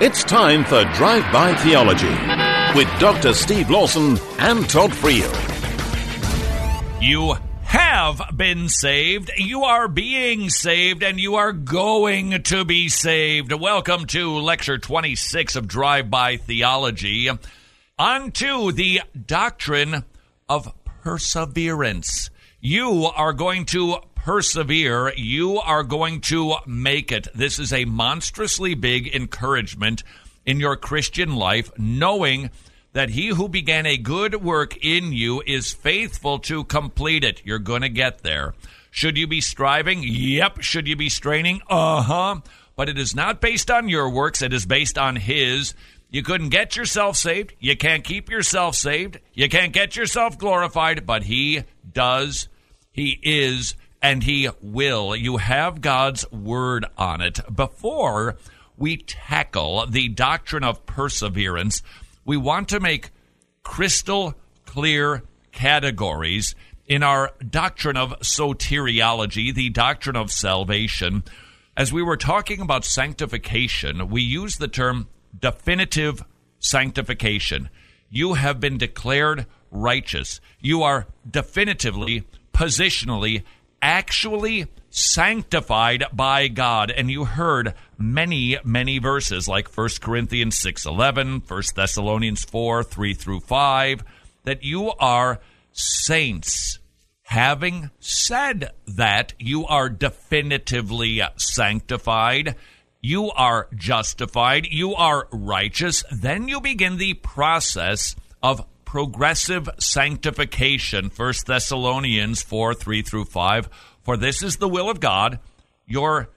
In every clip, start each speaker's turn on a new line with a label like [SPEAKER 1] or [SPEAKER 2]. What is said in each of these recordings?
[SPEAKER 1] It's time for Drive By Theology with Dr. Steve Lawson and Todd Friel.
[SPEAKER 2] You have been saved, you are being saved, and you are going to be saved. Welcome to Lecture 26 of Drive By Theology. On to the doctrine of perseverance. You are going to persevere. You are going to make it. This is a monstrously big encouragement in your Christian life, knowing that he who began a good work in you is faithful to complete it. You're going to get there. Should you be striving? Yep. Should you be straining? Uh huh. But it is not based on your works, it is based on his. You couldn't get yourself saved. You can't keep yourself saved. You can't get yourself glorified, but he does. He is and he will. You have God's word on it. Before we tackle the doctrine of perseverance, we want to make crystal clear categories in our doctrine of soteriology, the doctrine of salvation. As we were talking about sanctification, we use the term definitive sanctification. You have been declared righteous. You are definitively, positionally actually sanctified by God. And you heard many, many verses like 1 Corinthians 6.11, 1 Thessalonians 4, 3 through 5, that you are saints. Having said that, you are definitively sanctified. You are justified. You are righteous. Then you begin the process of progressive sanctification. 1 Thessalonians 4 3 through 5. For this is the will of God, your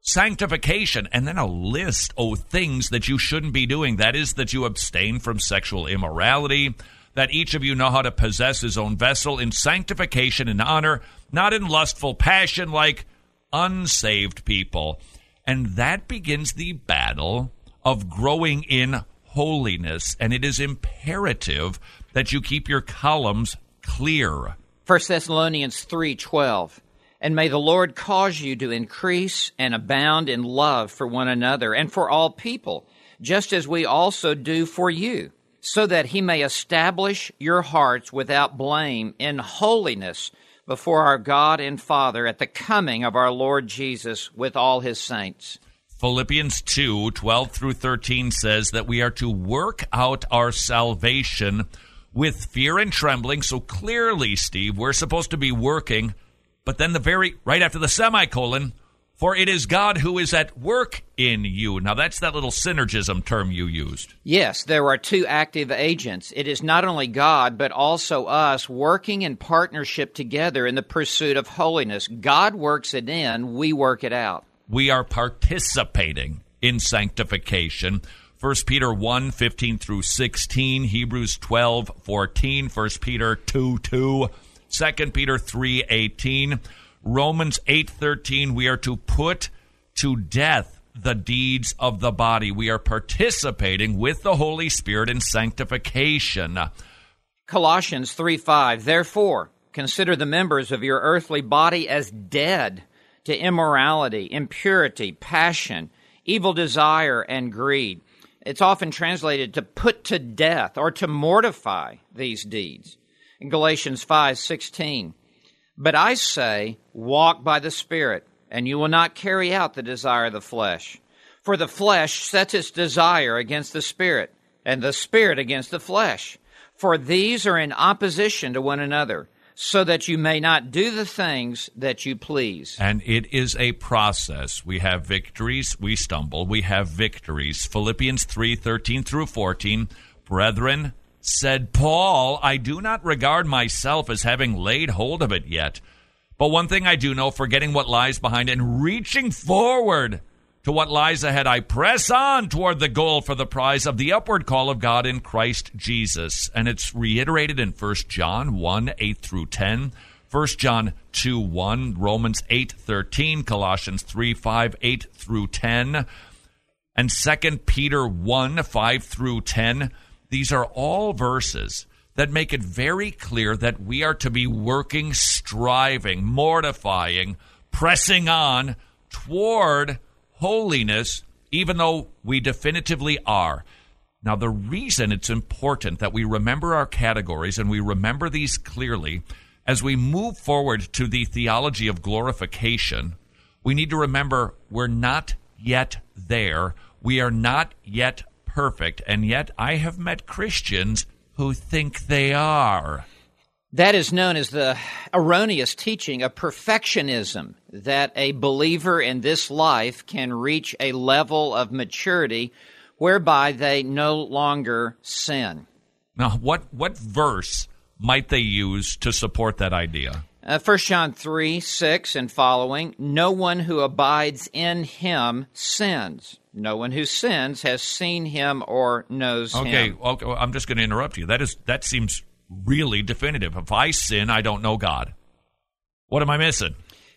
[SPEAKER 2] sanctification, and then a list of things that you shouldn't be doing. That is, that you abstain from sexual immorality, that each of you know how to possess his own vessel in sanctification and honor, not in lustful passion like unsaved people. And that begins the battle of growing in holiness, and it is imperative that you keep your columns clear.
[SPEAKER 3] 1 Thessalonians 3:12 And may the Lord cause you to increase and abound in love for one another and for all people, just as we also do for you, so that he may establish your hearts without blame in holiness before our God and Father at the coming of our Lord Jesus with all his saints.
[SPEAKER 2] Philippians 2 12 through 13 says that we are to work out our salvation with fear and trembling. So clearly, Steve, we're supposed to be working, but then the very right after the semicolon, for it is God who is at work in you. Now, that's that little synergism term you used.
[SPEAKER 3] Yes, there are two active agents. It is not only God, but also us working in partnership together in the pursuit of holiness. God works it in, we work it out
[SPEAKER 2] we are participating in sanctification. 1 Peter 1 15 through 16, Hebrews 12 14, 1 Peter 2 2, 2 Peter 3 18, Romans 8 13. We are to put to death the deeds of the body. We are participating with the Holy Spirit in sanctification.
[SPEAKER 3] Colossians 3 5. Therefore, consider the members of your earthly body as dead to immorality, impurity, passion, evil desire, and greed. It's often translated to put to death or to mortify these deeds. In Galatians 5:16, but I say, walk by the Spirit, and you will not carry out the desire of the flesh. For the flesh sets its desire against the Spirit, and the Spirit against the flesh. For these are in opposition to one another so that you may not do the things that you please.
[SPEAKER 2] And it is a process. We have victories, we stumble, we have victories. Philippians 3 13 through 14. Brethren, said Paul, I do not regard myself as having laid hold of it yet. But one thing I do know, forgetting what lies behind and reaching forward to what lies ahead, I press on toward the goal for the prize of the upward call of God in Christ Jesus. And it's reiterated in 1 John 1 8 through 10. 1 John 2 1, Romans 8 13, Colossians 3 5 8 through 10, and 2 Peter 1 5 through 10. These are all verses that make it very clear that we are to be working, striving, mortifying, pressing on toward holiness even though we definitively are. Now, the reason it's important that we remember our categories and we remember these clearly as we move forward to the theology of glorification, we need to remember we're not yet there. We are not yet perfect. And yet, I have met Christians who think they are.
[SPEAKER 3] That is known as the erroneous teaching of perfectionism, that a believer in this life can reach a level of maturity whereby they no longer sin.
[SPEAKER 2] Now, what, what verse might they use to support that idea?
[SPEAKER 3] Uh, 1 John 3 6 and following No one who abides in him sins. No one who sins has seen him or knows
[SPEAKER 2] okay,
[SPEAKER 3] him.
[SPEAKER 2] Okay, I'm just going to interrupt you. That is that seems really definitive. If I sin, I don't know God. What am I missing?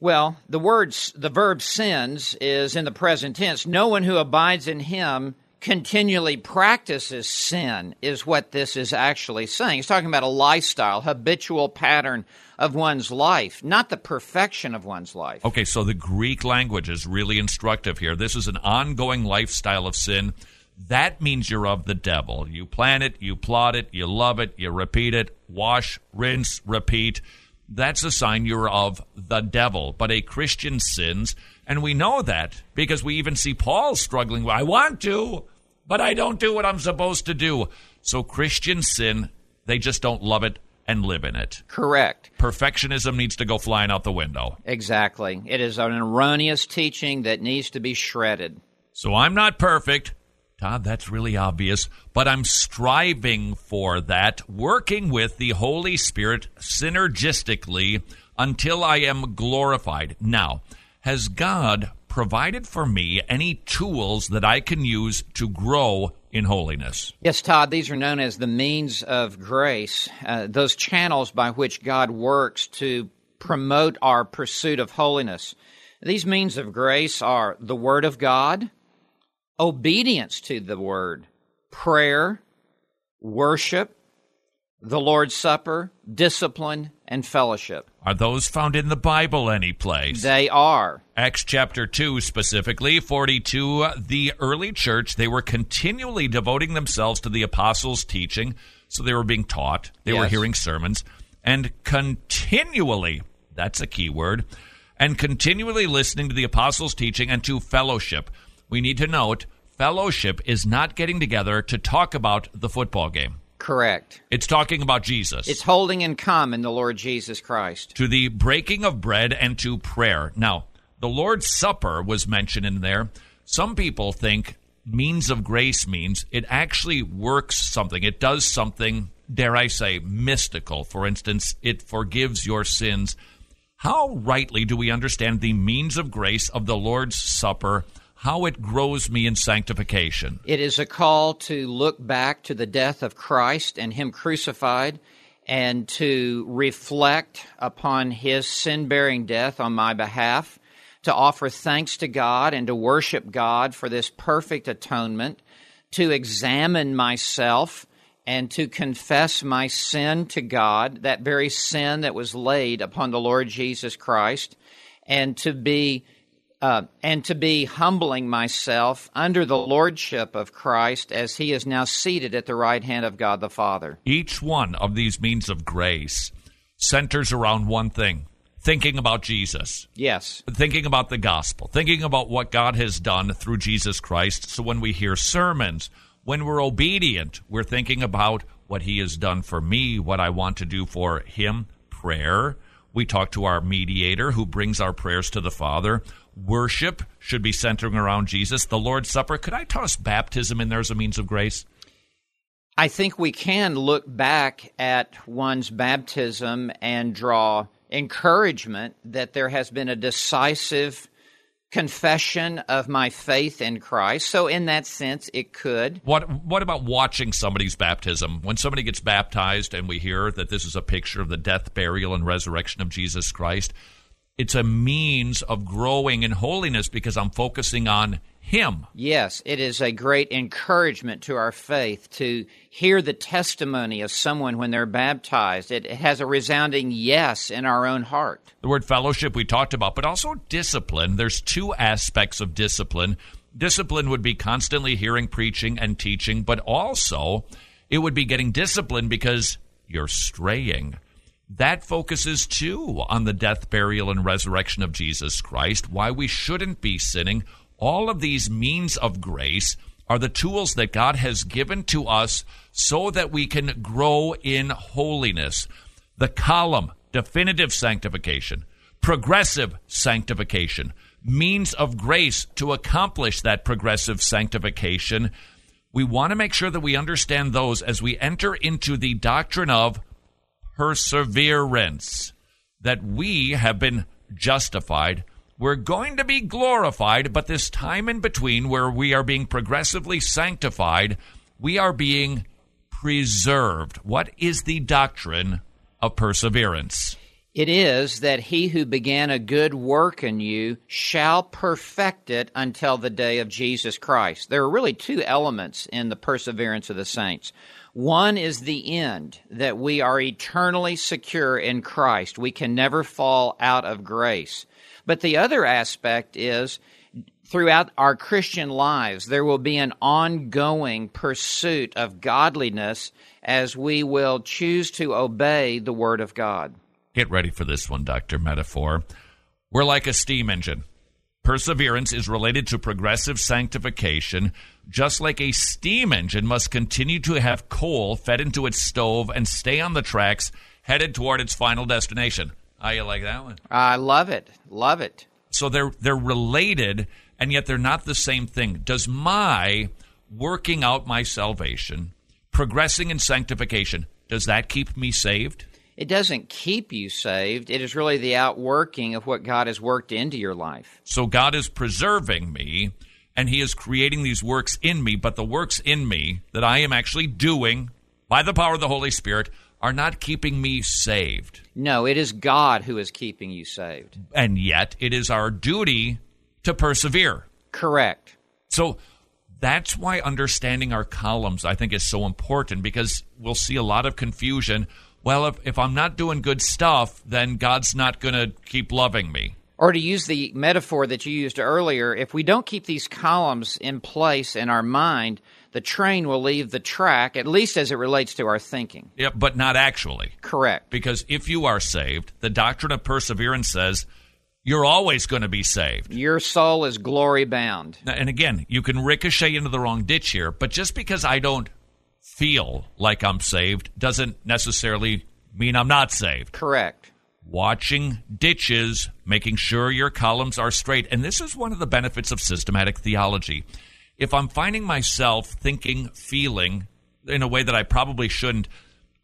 [SPEAKER 3] Well, the words the verb sins is in the present tense. No one who abides in him continually practices sin is what this is actually saying. He's talking about a lifestyle, habitual pattern of one's life, not the perfection of one's life.
[SPEAKER 2] Okay, so the Greek language is really instructive here. This is an ongoing lifestyle of sin. That means you're of the devil. You plan it, you plot it, you love it, you repeat it, wash, rinse, repeat. That's a sign you're of the devil. But a Christian sins, and we know that because we even see Paul struggling. I want to, but I don't do what I'm supposed to do. So Christians sin, they just don't love it and live in it.
[SPEAKER 3] Correct.
[SPEAKER 2] Perfectionism needs to go flying out the window.
[SPEAKER 3] Exactly. It is an erroneous teaching that needs to be shredded.
[SPEAKER 2] So I'm not perfect. Todd, that's really obvious, but I'm striving for that, working with the Holy Spirit synergistically until I am glorified. Now, has God provided for me any tools that I can use to grow in holiness?
[SPEAKER 3] Yes, Todd, these are known as the means of grace, uh, those channels by which God works to promote our pursuit of holiness. These means of grace are the Word of God, obedience to the Word, prayer, worship, the Lord's Supper, discipline, and fellowship.
[SPEAKER 2] Are those found in the Bible any place?
[SPEAKER 3] They are.
[SPEAKER 2] Acts chapter 2 specifically, 42, the early church, they were continually devoting themselves to the apostles' teaching. So they were being taught, they
[SPEAKER 3] Yes.
[SPEAKER 2] were hearing sermons, and continually, that's a key word, and continually listening to the apostles' teaching and to fellowship. We need to note fellowship is not getting together to talk about the football game.
[SPEAKER 3] Correct.
[SPEAKER 2] It's talking about Jesus.
[SPEAKER 3] It's holding in common the Lord Jesus Christ.
[SPEAKER 2] to the breaking of bread and to prayer. Now, the Lord's Supper was mentioned in there. Some people think means of grace means it actually works something. It does something, dare I say, mystical. For instance, it forgives your sins. How rightly do we understand the means of grace of the Lord's Supper? How it grows me in sanctification?
[SPEAKER 3] It is a call to look back to the death of Christ and Him crucified and to reflect upon His sin bearing death on my behalf, to offer thanks to God and to worship God for this perfect atonement, to examine myself and to confess my sin to God, that very sin that was laid upon the Lord Jesus Christ, and to be uh, and to be humbling myself under the lordship of Christ as he is now seated at the right hand of God the Father.
[SPEAKER 2] Each one of these means of grace centers around one thing thinking about Jesus.
[SPEAKER 3] Yes,
[SPEAKER 2] thinking about the gospel, thinking about what God has done through Jesus Christ. So when we hear sermons, when we're obedient, we're thinking about what He has done for me, what I want to do for Him. Prayer. We talk to our mediator who brings our prayers to the Father. Worship should be centering around Jesus. The Lord's Supper. Could I toss baptism in there as a means of grace?
[SPEAKER 3] I think we can look back at one's baptism and draw encouragement that there has been a decisive confession of my faith in Christ. So, in that sense, it could.
[SPEAKER 2] What what about watching somebody's baptism? When somebody gets baptized and we hear that this is a picture of the death, burial, and resurrection of Jesus Christ, it's a means of growing in holiness because I'm focusing on him.
[SPEAKER 3] Yes, it is a great encouragement to our faith to hear the testimony of someone when they're baptized. It has a resounding yes in our own heart.
[SPEAKER 2] The word fellowship we talked about, but also discipline. There's two aspects of discipline. discipline would be constantly hearing preaching and teaching, but also it would be getting disciplined because you're straying. That focuses too on the death, burial, and resurrection of Jesus Christ, why we shouldn't be sinning. All of these means of grace are the tools that God has given to us so that we can grow in holiness. The column, definitive sanctification, progressive sanctification, means of grace to accomplish that progressive sanctification. We want to make sure that we understand those as we enter into the doctrine of perseverance, that we have been justified. We're going to be glorified, but this time in between where we are being progressively sanctified, we are being preserved. What is the doctrine of perseverance?
[SPEAKER 3] It is that he who began a good work in you shall perfect it until the day of Jesus Christ. There are really two elements in the perseverance of the saints. One is the end, that we are eternally secure in Christ. We can never fall out of grace. But the other aspect is throughout our Christian lives, there will be an ongoing pursuit of godliness as we will choose to obey the Word of God.
[SPEAKER 2] Get ready for this one, Dr. Metaphor. We're like a steam engine. Perseverance is related to progressive sanctification, just like a steam engine must continue to have coal fed into its stove and stay on the tracks headed toward its final destination. How you like that one?
[SPEAKER 3] I love it. Love it.
[SPEAKER 2] So they're they're related and yet they're not the same thing. Does my working out my salvation, progressing in sanctification, does that keep me saved?
[SPEAKER 3] It doesn't keep you saved. It is really the outworking of what God has worked into your life.
[SPEAKER 2] So God is preserving me and He is creating these works in me, but the works in me that I am actually doing by the power of the Holy Spirit are not keeping me saved.
[SPEAKER 3] No, it is God who is keeping you saved.
[SPEAKER 2] And yet it is our duty to persevere.
[SPEAKER 3] Correct.
[SPEAKER 2] So that's why understanding our columns, I think, is so important because we'll see a lot of confusion well, if, if I'm not doing good stuff, then God's not going to keep loving me.
[SPEAKER 3] Or to use the metaphor that you used earlier, if we don't keep these columns in place in our mind, the train will leave the track, at least as it relates to our thinking.
[SPEAKER 2] Yeah, but not actually.
[SPEAKER 3] Correct.
[SPEAKER 2] Because if you are saved, the doctrine of perseverance says you're always going to be saved.
[SPEAKER 3] Your soul is glory bound.
[SPEAKER 2] And again, you can ricochet into the wrong ditch here, but just because I don't feel like I'm saved doesn't necessarily mean I'm not saved.
[SPEAKER 3] Correct.
[SPEAKER 2] Watching ditches, making sure your columns are straight. And this is one of the benefits of systematic theology. If I'm finding myself thinking, feeling in a way that I probably shouldn't,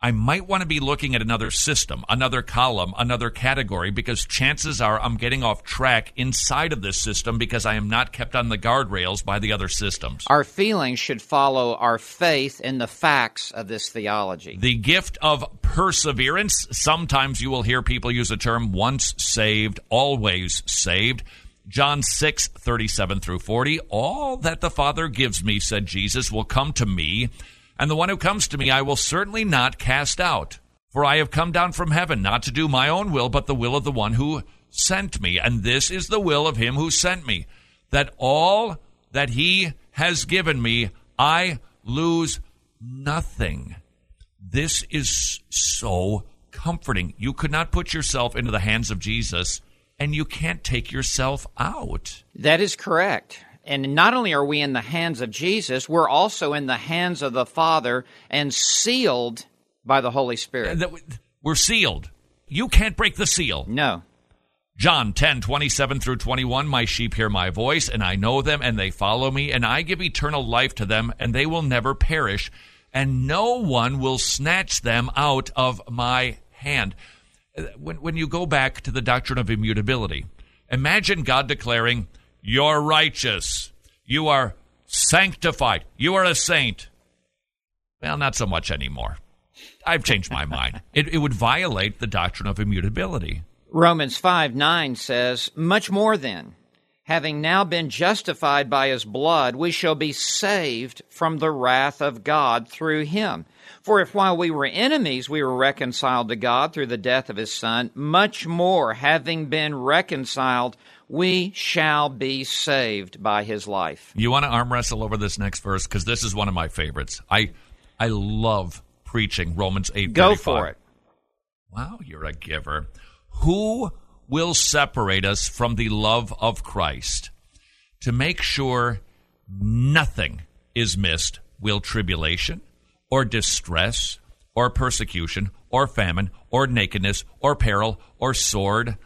[SPEAKER 2] I might want to be looking at another system, another column, another category, because chances are I'm getting off track inside of this system because I am not kept on the guardrails by the other systems.
[SPEAKER 3] Our feelings should follow our faith in the facts of this theology.
[SPEAKER 2] The gift of perseverance. Sometimes you will hear people use the term once saved, always saved. John 6, 37 through 40. All that the Father gives me, said Jesus, will come to me and the one who comes to me I will certainly not cast out. For I have come down from heaven not to do my own will, but the will of the one who sent me. And this is the will of him who sent me, that all that he has given me, I lose nothing. This is so comforting. You could not put yourself into the hands of Jesus, and you can't take yourself out.
[SPEAKER 3] That is correct. And not only are we in the hands of Jesus, we're also in the hands of the Father and sealed by the Holy Spirit.
[SPEAKER 2] We're sealed. You can't break the seal.
[SPEAKER 3] No.
[SPEAKER 2] John 10, 27 through 21, My sheep hear my voice, and I know them, and they follow me, and I give eternal life to them, and they will never perish, and no one will snatch them out of my hand. When, when you go back to the doctrine of immutability, imagine God declaring, you're righteous. You are sanctified. You are a saint. Well, not so much anymore. I've changed my mind. It, it would violate the doctrine of immutability.
[SPEAKER 3] Romans 5 9 says, Much more then, having now been justified by his blood, we shall be saved from the wrath of God through him. For if while we were enemies we were reconciled to God through the death of his Son, much more, having been reconciled, we shall be saved by his life.
[SPEAKER 2] You want to arm wrestle over this next verse because this is one of my favorites. I I love preaching Romans eight.
[SPEAKER 3] Go for it.
[SPEAKER 2] Wow, you're a giver. Who will separate us from the love of Christ? To make sure nothing is missed, will tribulation or distress or persecution or famine or nakedness or peril or sword.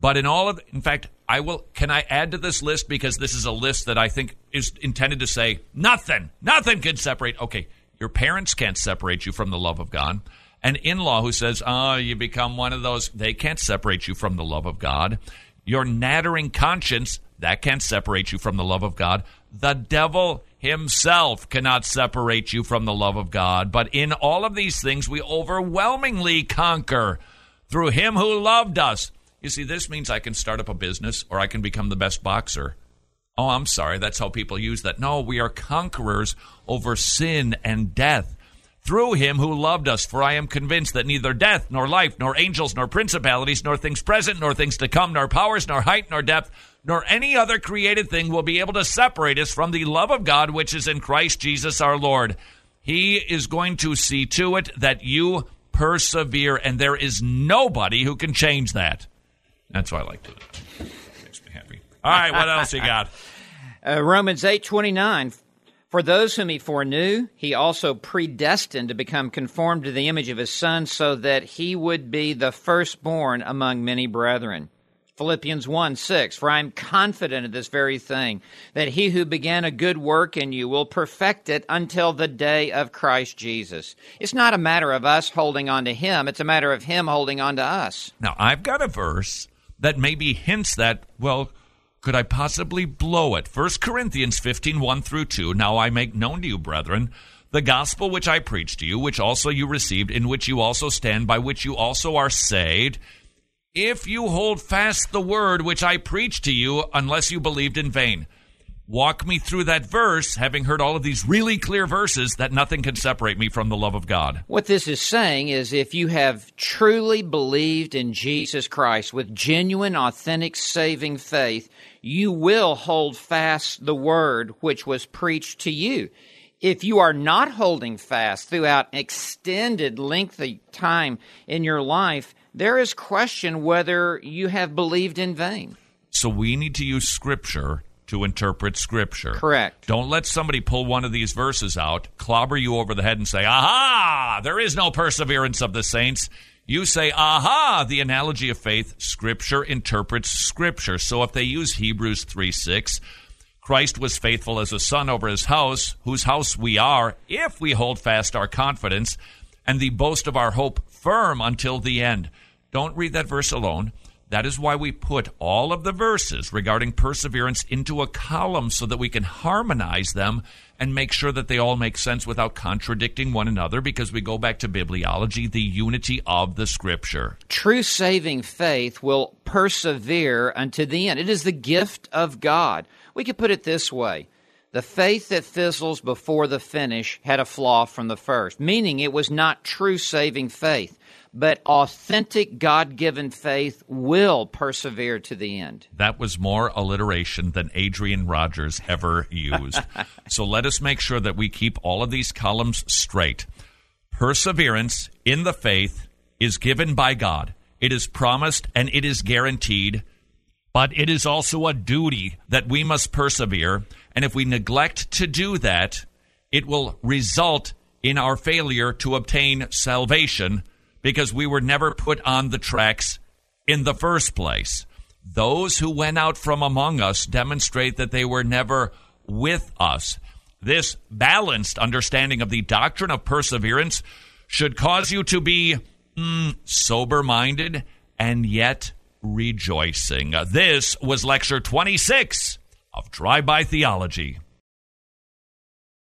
[SPEAKER 2] But in all of, in fact, I will. Can I add to this list because this is a list that I think is intended to say nothing, nothing can separate. Okay, your parents can't separate you from the love of God. An in-law who says, "Oh, you become one of those," they can't separate you from the love of God. Your nattering conscience that can't separate you from the love of God. The devil himself cannot separate you from the love of God. But in all of these things, we overwhelmingly conquer through him who loved us. You see, this means I can start up a business or I can become the best boxer. Oh, I'm sorry. That's how people use that. No, we are conquerors over sin and death through him who loved us. For I am convinced that neither death, nor life, nor angels, nor principalities, nor things present, nor things to come, nor powers, nor height, nor depth, nor any other created thing will be able to separate us from the love of God which is in Christ Jesus our Lord. He is going to see to it that you persevere, and there is nobody who can change that. That's why I like to. Makes me happy. All right, what else you got?
[SPEAKER 3] Uh, Romans eight twenty nine. For those whom he foreknew, he also predestined to become conformed to the image of his Son, so that he would be the firstborn among many brethren. Philippians 1 6, for I am confident of this very thing, that he who began a good work in you will perfect it until the day of Christ Jesus. It's not a matter of us holding on to him, it's a matter of him holding on to us.
[SPEAKER 2] Now, I've got a verse that maybe hints that, well, could I possibly blow it? 1 Corinthians 15 1 through 2. Now I make known to you, brethren, the gospel which I preached to you, which also you received, in which you also stand, by which you also are saved if you hold fast the word which I preached to you, unless you believed in vain. Walk me through that verse, having heard all of these really clear verses, that nothing can separate me from the love of God.
[SPEAKER 3] What this is saying is if you have truly believed in Jesus Christ with genuine, authentic, saving faith, you will hold fast the word which was preached to you. If you are not holding fast throughout extended, lengthy time in your life, there is question whether you have believed in vain.
[SPEAKER 2] So we need to use Scripture to interpret Scripture.
[SPEAKER 3] Correct.
[SPEAKER 2] Don't let somebody pull one of these verses out, clobber you over the head, and say, Aha! There is no perseverance of the saints. You say, Aha! The analogy of faith, Scripture interprets Scripture. So if they use Hebrews 3 6, Christ was faithful as a son over his house, whose house we are, if we hold fast our confidence and the boast of our hope firm until the end. Don't read that verse alone. That is why we put all of the verses regarding perseverance into a column so that we can harmonize them and make sure that they all make sense without contradicting one another because we go back to bibliology, the unity of the scripture.
[SPEAKER 3] True saving faith will persevere unto the end. It is the gift of God. We could put it this way the faith that fizzles before the finish had a flaw from the first, meaning it was not true saving faith but authentic God given faith will persevere to the end.
[SPEAKER 2] That was more alliteration than Adrian Rogers ever used. so let us make sure that we keep all of these columns straight. Perseverance in the faith is given by God, it is promised and it is guaranteed, but it is also a duty that we must persevere. And if we neglect to do that, it will result in our failure to obtain salvation because we were never put on the tracks in the first place. Those who went out from among us demonstrate that they were never with us. This balanced understanding of the doctrine of perseverance should cause you to be mm, sober minded and yet rejoicing. Uh, this was lecture 26 of Drive By Theology.